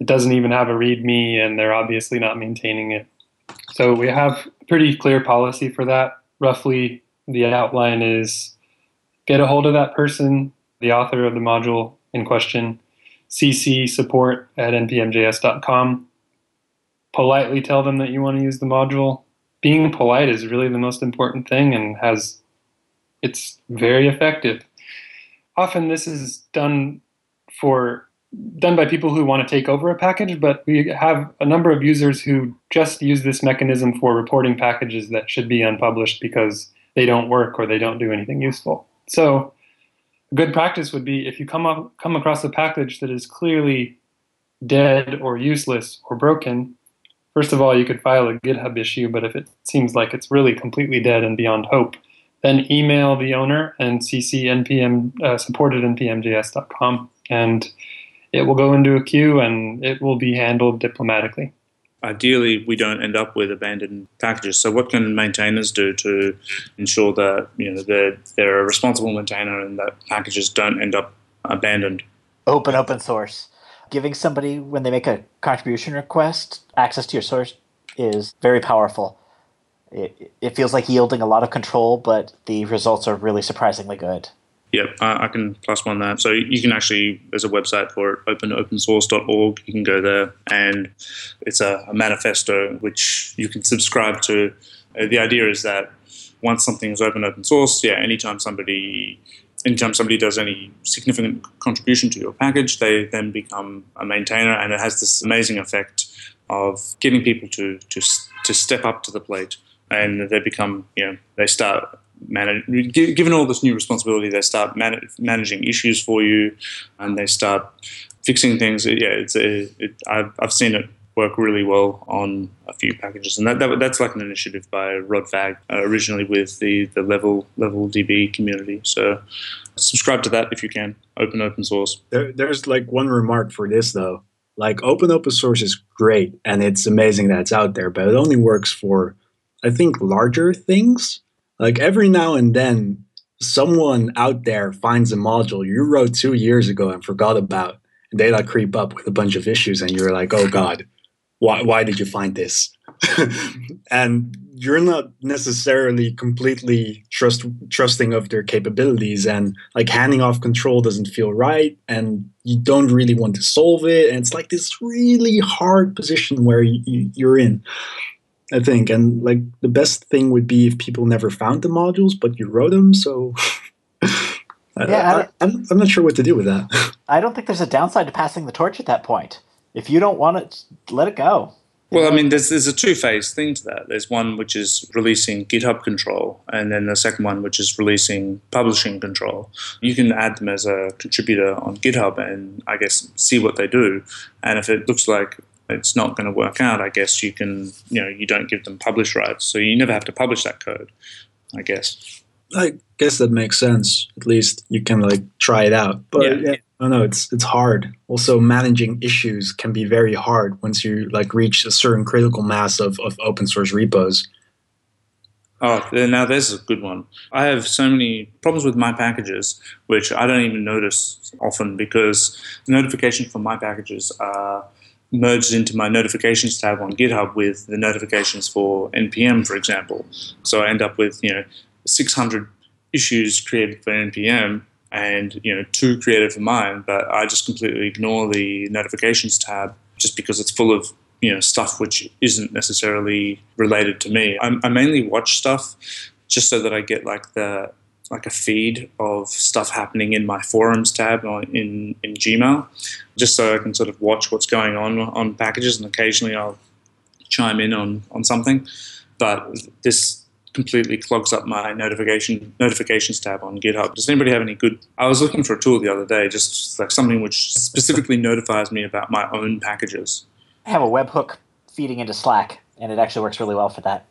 it doesn't even have a README, and they're obviously not maintaining it." So we have pretty clear policy for that. Roughly, the outline is get a hold of that person, the author of the module in question, cc support at npmjs.com. Politely tell them that you want to use the module. Being polite is really the most important thing and has it's very effective. Often this is done for done by people who want to take over a package, but we have a number of users who just use this mechanism for reporting packages that should be unpublished because they don't work or they don't do anything useful. So a good practice would be if you come up, come across a package that is clearly dead or useless or broken, first of all, you could file a GitHub issue, but if it seems like it's really completely dead and beyond hope, then email the owner and cc npm uh, support at npmjs.com and it will go into a queue and it will be handled diplomatically ideally we don't end up with abandoned packages. So what can maintainers do to ensure that you know they're, they're a responsible maintainer and that packages don't end up abandoned? Open open source. Giving somebody when they make a contribution request access to your source is very powerful. It, it feels like yielding a lot of control, but the results are really surprisingly good. Yep, I, I, can plus one that. So you can actually, there's a website for it, openopensource.org. You can go there, and it's a, a manifesto which you can subscribe to. Uh, the idea is that once something is open open source, yeah, anytime somebody anytime somebody does any significant contribution to your package, they then become a maintainer, and it has this amazing effect of getting people to to to step up to the plate, and they become you know they start manage, given all this new responsibility, they start man- managing issues for you, and they start fixing things. Yeah, it's a, it, I've, I've seen it work really well on a few packages, and that, that that's like an initiative by Rod Vagg uh, originally with the the level level DB community. So subscribe to that if you can. Open open source. There, there's like one remark for this though. Like open open source is great and it's amazing that it's out there, but it only works for I think larger things like every now and then, someone out there finds a module you wrote two years ago and forgot about, and they like creep up with a bunch of issues, and you're like, oh god, why why did you find this? and you're not necessarily completely trust trusting of their capabilities and like handing off control doesn't feel right and you don't really want to solve it and it's like this really hard position where you, you're in I think. And like the best thing would be if people never found the modules, but you wrote them. So yeah, I, am I'm not sure what to do with that. I don't think there's a downside to passing the torch at that point. If you don't want it, let it go. Well, I mean, there's there's a two phase thing to that. There's one which is releasing GitHub control, and then the second one which is releasing publishing control. You can add them as a contributor on GitHub, and I guess see what they do. And if it looks like it's not going to work out, I guess you can, you know, you don't give them publish rights. So you never have to publish that code, I guess. I guess that makes sense. At least you can like try it out. But yeah, yeah. I don't know, it's it's hard. Also managing issues can be very hard once you like reach a certain critical mass of, of open source repos. Oh, now there's a good one. I have so many problems with my packages, which I don't even notice often because notifications for my packages uh, are merged into my notifications tab on GitHub with the notifications for npm, for example. So I end up with you know 600 issues created for npm and you know two created for mine, but I just completely ignore the notifications tab just because it's full of you know stuff which isn't necessarily related to me. I, I mainly watch stuff just so that I get like the like a feed of stuff happening in my forums tab in in Gmail, just so I can sort of watch what's going on on packages, and occasionally I'll chime in on on something. But this completely clogs up my notification notifications tab on GitHub. Does anybody have any good? I was looking for a tool the other day, just like something which specifically notifies me about my own packages. I have a webhook feeding into Slack, and it actually works really well for that.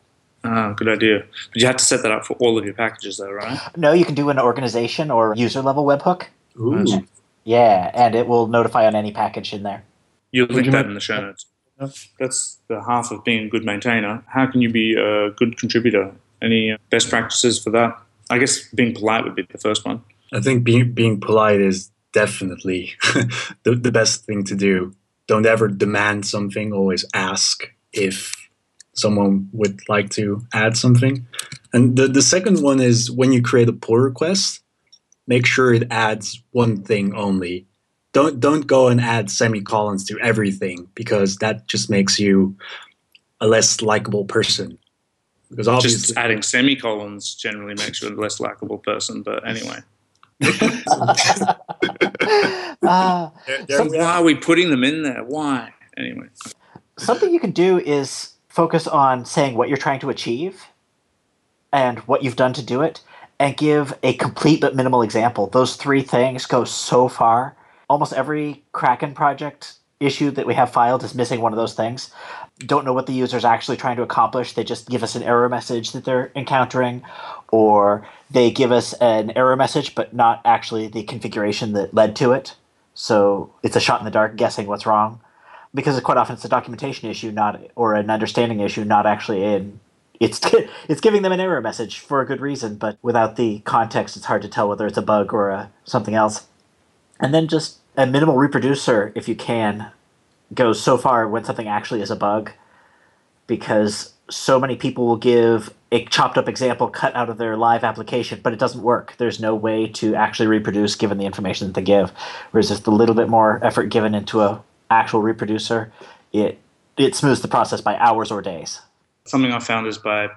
Ah, good idea. But you have to set that up for all of your packages, though, right? No, you can do an organization or user level webhook. Ooh. Yeah, and it will notify on any package in there. You'll link you that make- in the show notes. That's the half of being a good maintainer. How can you be a good contributor? Any uh, best practices for that? I guess being polite would be the first one. I think being being polite is definitely the, the best thing to do. Don't ever demand something. Always ask if someone would like to add something. And the, the second one is when you create a pull request, make sure it adds one thing only. Don't don't go and add semicolons to everything because that just makes you a less likable person. Because obviously, Just adding semicolons generally makes you a less likable person. But anyway, Uh, there- there why are. are we putting them in there? Why? Anyway, something you can do is focus on saying what you're trying to achieve and what you've done to do it and give a complete but minimal example. Those three things go so far. Almost every Kraken project issue that we have filed is missing one of those things. Don't know what the user's actually trying to accomplish. They just give us an error message that they're encountering, or they give us an error message but not actually the configuration that led to it. So it's a shot in the dark guessing what's wrong because quite often it's a documentation issue, not or an understanding issue, not actually in. It's it's giving them an error message for a good reason, but without the context, it's hard to tell whether it's a bug or a, something else. And then just a minimal reproducer, if you can, goes so far when something actually is a bug, because so many people will give a chopped up example cut out of their live application, but it doesn't work. There's no way to actually reproduce given the information that they give. Whereas just a little bit more effort given into a actual reproducer, it it smooths the process by hours or days. something I found is by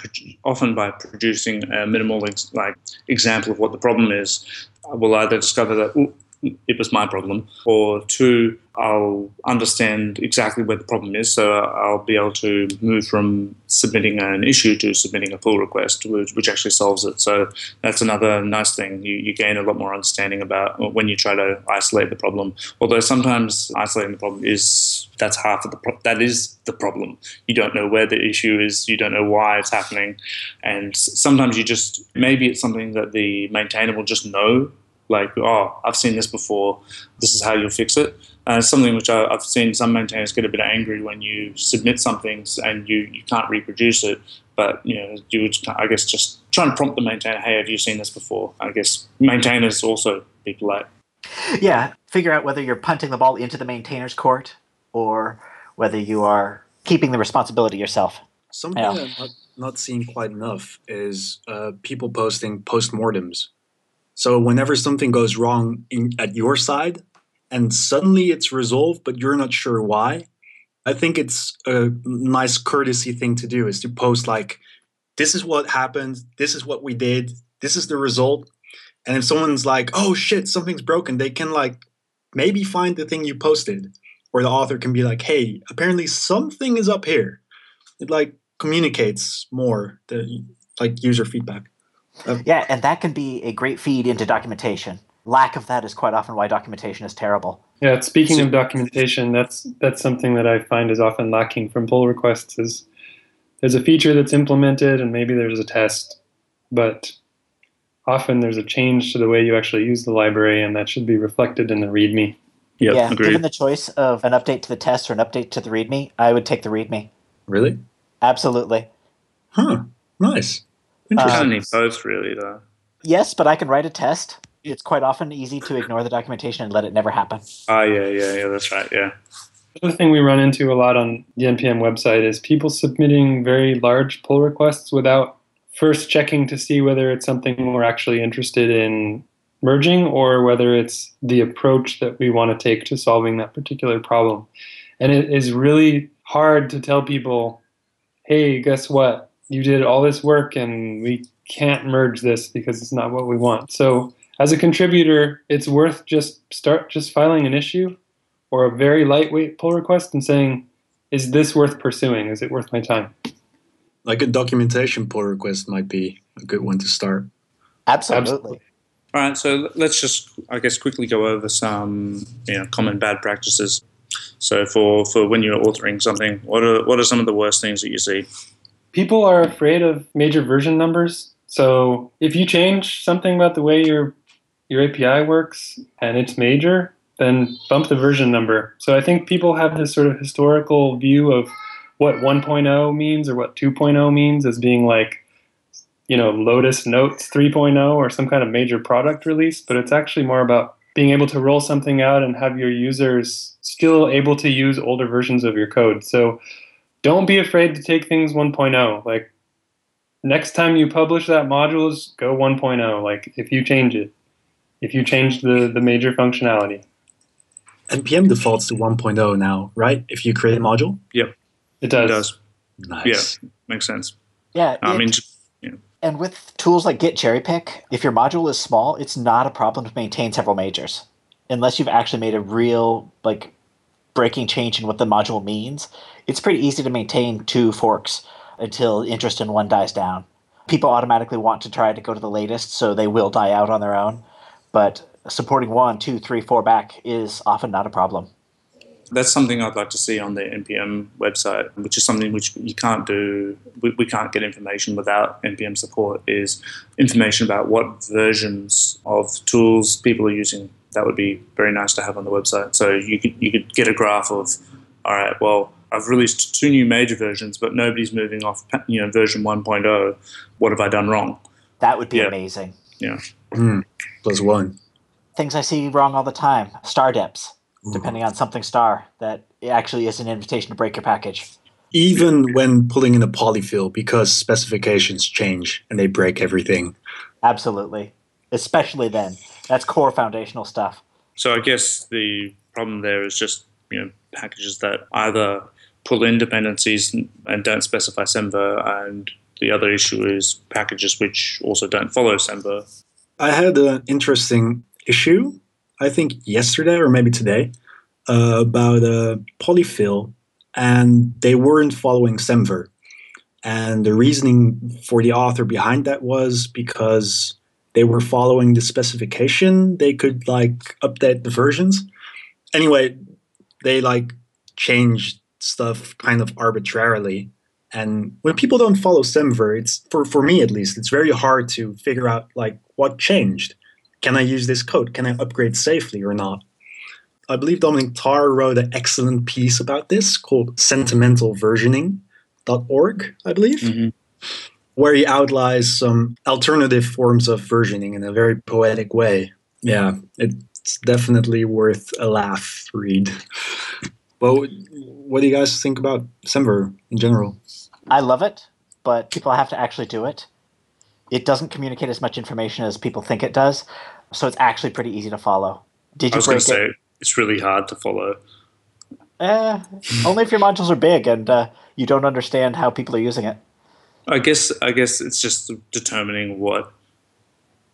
often by producing a minimal ex- like example of what the problem is, I will either discover that "Ooh, it was my problem, or two, I'll understand exactly where the problem is, so I'll be able to move from submitting an issue to submitting a pull request, which, actually solves it. So that's another nice thing. You, you gain a lot more understanding about when you try to isolate the problem. Although sometimes isolating the problem is that's half of the pro- that is the problem. You don't know where the issue is. You don't know why it's happening, and sometimes you just maybe it's something that the maintainer will just know. Like, oh, I've seen this before. This is how you'll fix it. And it's something which I, I've seen some maintainers get a bit angry when you submit something and you, you can't reproduce it. But you know, you would, I guess, just try and prompt the maintainer, "Hey, have you seen this before?" I guess maintainers also be polite. Yeah, figure out whether you're punting the ball into the maintainer's court or whether you are keeping the responsibility yourself. Something Yeah. I'm not, not seeing quite enough is uh, people posting postmortems. So whenever something goes wrong in, at your side, and suddenly it's resolved, but you're not sure why, I think it's a nice courtesy thing to do is to post like, "This is what happened. This is what we did. This is the result." And if someone's like, "Oh shit, something's broken," they can like maybe find the thing you posted, or the author can be like, "Hey, apparently something is up here." It like communicates more the like user feedback. Um, yeah, and that can be a great feed into documentation. Lack of that is quite often why documentation is terrible. Yeah, speaking So- of documentation, that's that's something that I find is often lacking from pull requests. Is there's a feature that's implemented and maybe there's a test, but often there's a change to the way you actually use the library, and that should be reflected in the README. Yep, yeah, agreed. given the choice of an update to the test or an update to the README, I would take the README. Really? Absolutely. Huh. Nice. You Uh, kind both, really, though. Yes, but I can write a test. It's quite often easy to ignore the documentation and let it never happen. Ah, yeah, yeah, yeah. That's right. Yeah. Another thing we run into a lot on the NPM website is people submitting very large pull requests without first checking to see whether it's something we're actually interested in merging or whether it's the approach that we want to take to solving that particular problem. And it is really hard to tell people, hey, guess what? You did all this work and we can't merge this because it's not what we want. So as a contributor, it's worth just start just filing an issue or a very lightweight pull request and saying, is this worth pursuing? Is it worth my time? Like a documentation pull request might be a good one to start. Absolutely. Absolutely. All right, so let's just, I guess, quickly go over some you know, common bad practices. So for, for when you're authoring something, what are what are some of the worst things that you see? People are afraid of major version numbers. So if you change something about the way your your API works and it's major, then bump the version number. So I think people have this sort of historical view of what 1.0 means or what 2.0 means as being like you know Lotus Notes 3.0 or some kind of major product release, but it's actually more about being able to roll something out and have your users still able to use older versions of your code. So don't be afraid to take things 1.0. Like next time you publish that modules, go 1.0. Like if you change it, if you change the, the major functionality. NPM defaults to 1.0 now, right? If you create a module? Yep, It does. it does. Nice. Yeah, makes sense. Yeah. I it- mean, just, you know, And with tools like Git Cherry Pick, if your module is small, it's not a problem to maintain several majors. Unless you've actually made a real like breaking change in what the module means, it's pretty easy to maintain two forks until interest in one dies down. People automatically want to try to go to the latest, so they will die out on their own. But supporting one, two, three, four back is often not a problem. that's something I'd like to see on the NPM website, which is something which you can't do. We, we can't get information without NPM support. Is information about what versions of tools people are using. That would be very nice to have on the website. So you could you could get a graph of, all right, well, I've released two new major versions, but nobody's moving off, you know, version 1.0. What have I done wrong? That would be Yeah. amazing. Yeah, Hmm. Plus one. Things I see wrong all the time. Star deps, depending on something star, that actually is an invitation to break your package. Even when pulling in a polyfill, because specifications change and they break everything. Absolutely. Especially then. That's core foundational stuff. So I guess the problem there is just you know packages that either pull in dependencies and don't specify Semver, and the other issue is packages which also don't follow Semver. I had an interesting issue, I think yesterday or maybe today, uh, about a polyfill, and they weren't following Semver. And the reasoning for the author behind that was because they were following the specification. They could like update the versions. Anyway, they like changed stuff kind of arbitrarily. And when people don't follow Semver, it's for, for me at least, it's very hard to figure out like what changed. Can I use this code? Can I upgrade safely or not? I believe Dominic Tarr wrote an excellent piece about this called sentimentalversioning.org, I believe, Mhm. where he outlines some alternative forms of versioning in a very poetic way. Yeah, it's definitely worth a laugh read. Well, what do you guys think about Semver in general? I love it, but people have to actually do it. It doesn't communicate as much information as people think it does, so it's actually pretty easy to follow. Did I you was going break to say it? it's really hard to follow. Eh, only if your modules are big and uh, you don't understand how people are using it. I guess I guess it's just determining what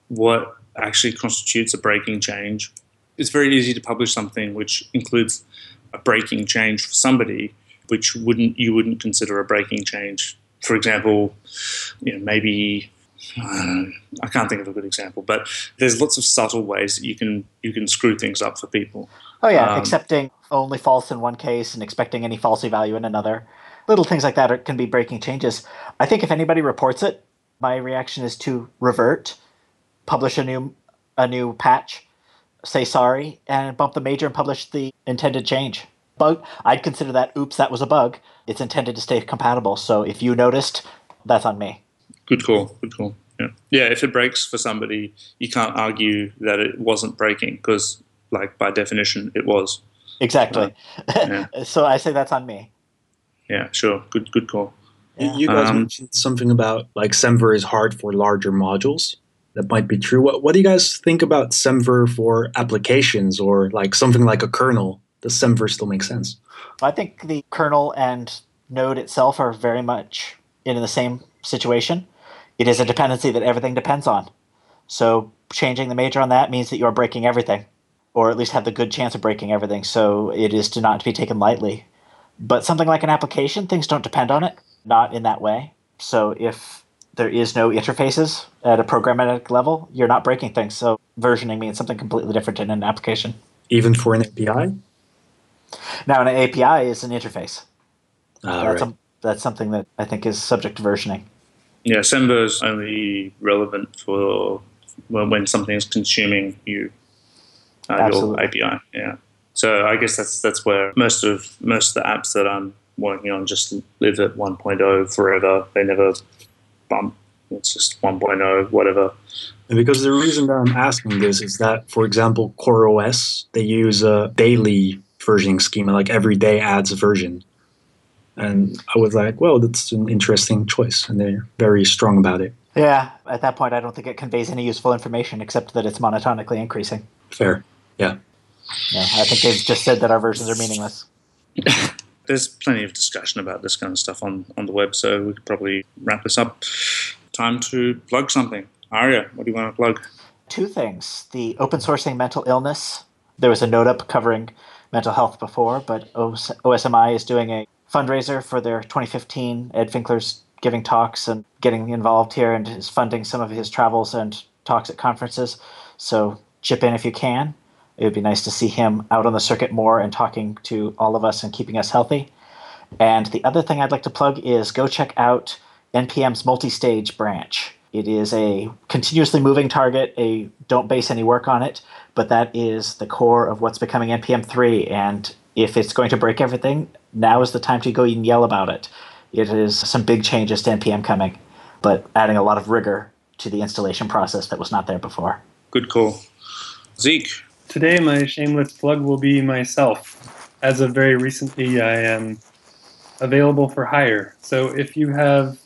what actually constitutes a breaking change. It's very easy to publish something which includes a breaking change for somebody, which wouldn't you wouldn't consider a breaking change. For example, you know maybe uh, I can't think of a good example, but there's lots of subtle ways that you can you can screw things up for people. Oh yeah, Um, accepting only false in one case and expecting any falsy value in another. Little things like that are, can be breaking changes. I think if anybody reports it, my reaction is to revert, publish a new a new patch, say sorry, and bump the major and publish the intended change. Bug, I'd consider that. Oops, that was a bug. It's intended to stay compatible. So if you noticed, that's on me. Good call. Good call. Yeah. Yeah. If it breaks for somebody, you can't argue that it wasn't breaking because, like by definition, it was. Exactly. Yeah. so I say that's on me. Yeah, sure. Good, good call. You- Yeah. You guys Um, mentioned something about like Semver is hard for larger modules. That might be true. What, what do you guys think about Semver for applications or like something like a kernel? Does Semver still make sense? I think the kernel and Node itself are very much in the same situation. It is a dependency that everything depends on. So changing the major on that means that you're breaking everything, or at least have the good chance of breaking everything. So it is to not to be taken lightly. But something like an application, things don't depend on it, not in that way. So if there is no interfaces at a programmatic level, you're not breaking things. So versioning means something completely different in an application. Even for an API? Now, an API is an interface. Ah, that's, right. a, that's something that I think is subject to versioning. Yeah, Semver is only relevant for when, when something is consuming you, uh, your API. Yeah. So I guess that's that's where most of most of the apps that I'm working on just live at 1.0 forever. They never bump. It's just 1.0, whatever. And because the reason that I'm asking this is that, for example, CoreOS, they use a daily versioning schema, like every day adds a version. And I was like, well, that's an interesting choice. And they're very strong about it. Yeah, at that point, I don't think it conveys any useful information except that it's monotonically increasing. Fair. Yeah. Yeah, I think they've just said that our versions are meaningless. There's plenty of discussion about this kind of stuff on, on the web, so we could probably wrap this up. Time to plug something. Aria, what do you want to plug? Two things the open sourcing mental illness. There was a NodeUp covering mental health before, but OS- OSMI is doing a fundraiser for their 2015. Ed Finkler's giving talks and getting involved here and is funding some of his travels and talks at conferences. So chip in if you can. It would be nice to see him out on the circuit more and talking to all of us and keeping us healthy. And the other thing I'd like to plug is go check out NPM's multi stage branch. It is a continuously moving target, a don't base any work on it, but that is the core of what's becoming NPM 3. And if it's going to break everything, now is the time to go and yell about it. It is some big changes to NPM coming, but adding a lot of rigor to the installation process that was not there before. Good call. Zeke, Today, my shameless plug will be myself. As of very recently, I am available for hire. So if you have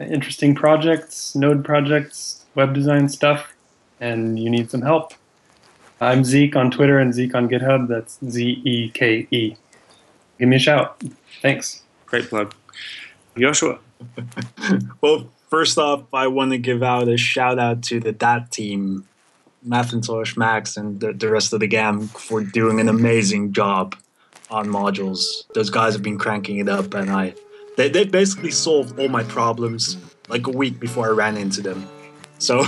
interesting projects, node projects, web design stuff, and you need some help, I'm Zeke on Twitter and Zeke on GitHub. That's Z E K E. Give me a shout. Thanks. great plug. Joshua, Well, first off, I want to give out a shout out to the DAT team, Mafintosh, Max, and the, the rest of the gang for doing an amazing job on modules. Those guys have been cranking it up, and I they, they basically solved all my problems like a week before I ran into them. So,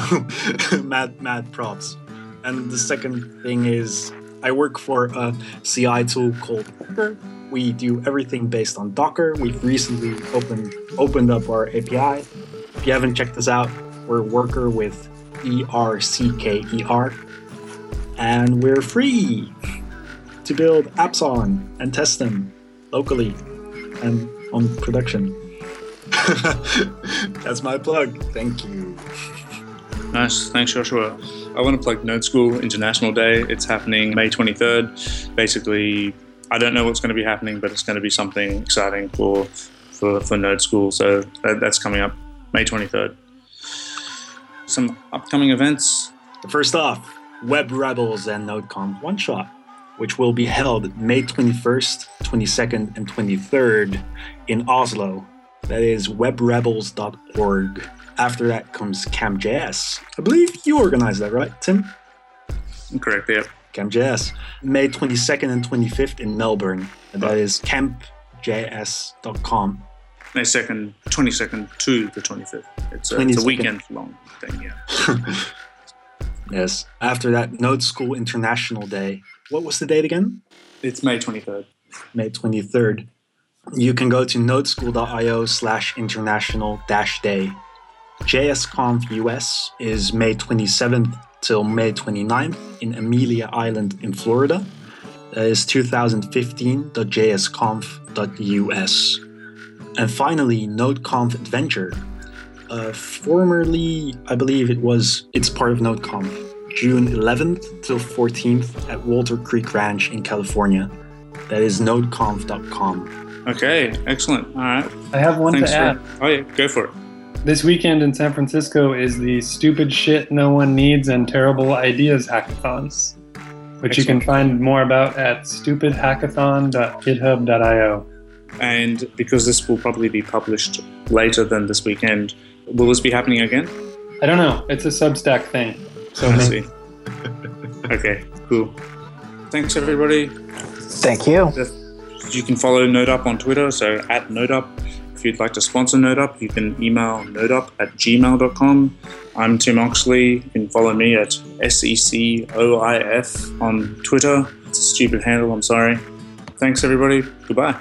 mad mad props. And the second thing is, I work for a CI tool called Wercker. We do everything based on Docker. We've recently opened opened up our API. If you haven't checked us out, we're Wercker with E R C K E R, and we're free to build apps on and test them locally and on production. That's my plug. Thank you. nice. Thanks, Joshua. I want to plug Node School International Day. It's happening May 23rd. Basically, I don't know what's going to be happening, but it's going to be something exciting for for, for Node School. So that, that's coming up May 23rd. Some upcoming events. First off, Web Rebels and NodeConf One Shot, which will be held May 21st, 22nd, and 23rd in Oslo. That is webrebels.org. After that comes CampJS. I believe you organized that, right, Tim? Correct. Yeah. CampJS. May 22nd and 25th in Melbourne. And that is campjs.com. May 2nd, 22nd to the 25th. It's a, it's a weekend long thing. Yeah. Yes. After that, Node School International Day. What was the date again? It's May 23rd. May 23rd. You can go to nodeschool.io slash international dash day. JSConf US is May 27th till May 29th in Amelia Island in Florida. That is 2015.jsconf.us. And finally, NodeConf Adventure. Uh, formerly, I believe it was, it's part of NodeConf. June 11th till 14th at Walker Creek Ranch in California. That is nodeconf.com. Okay, excellent. All right. I have one Thanks to add. for. Oh yeah, go for it. This weekend in San Francisco is the Stupid Shit No One Needs and Terrible Ideas Hackathons, which you can find more about at stupidhackathon.github.io. And because this will probably be published later than this weekend, will this be happening again? I don't know. It's a Substack thing. So I see. okay, cool. Thanks everybody. Thank you. You can follow NodeUp on Twitter, so at NodeUp. If you'd like to sponsor NodeUp, you can email nodeup at gmail.com. I'm Tim Oxley. You can follow me at SECOIF on Twitter. It's a stupid handle, I'm sorry. Thanks everybody. Goodbye.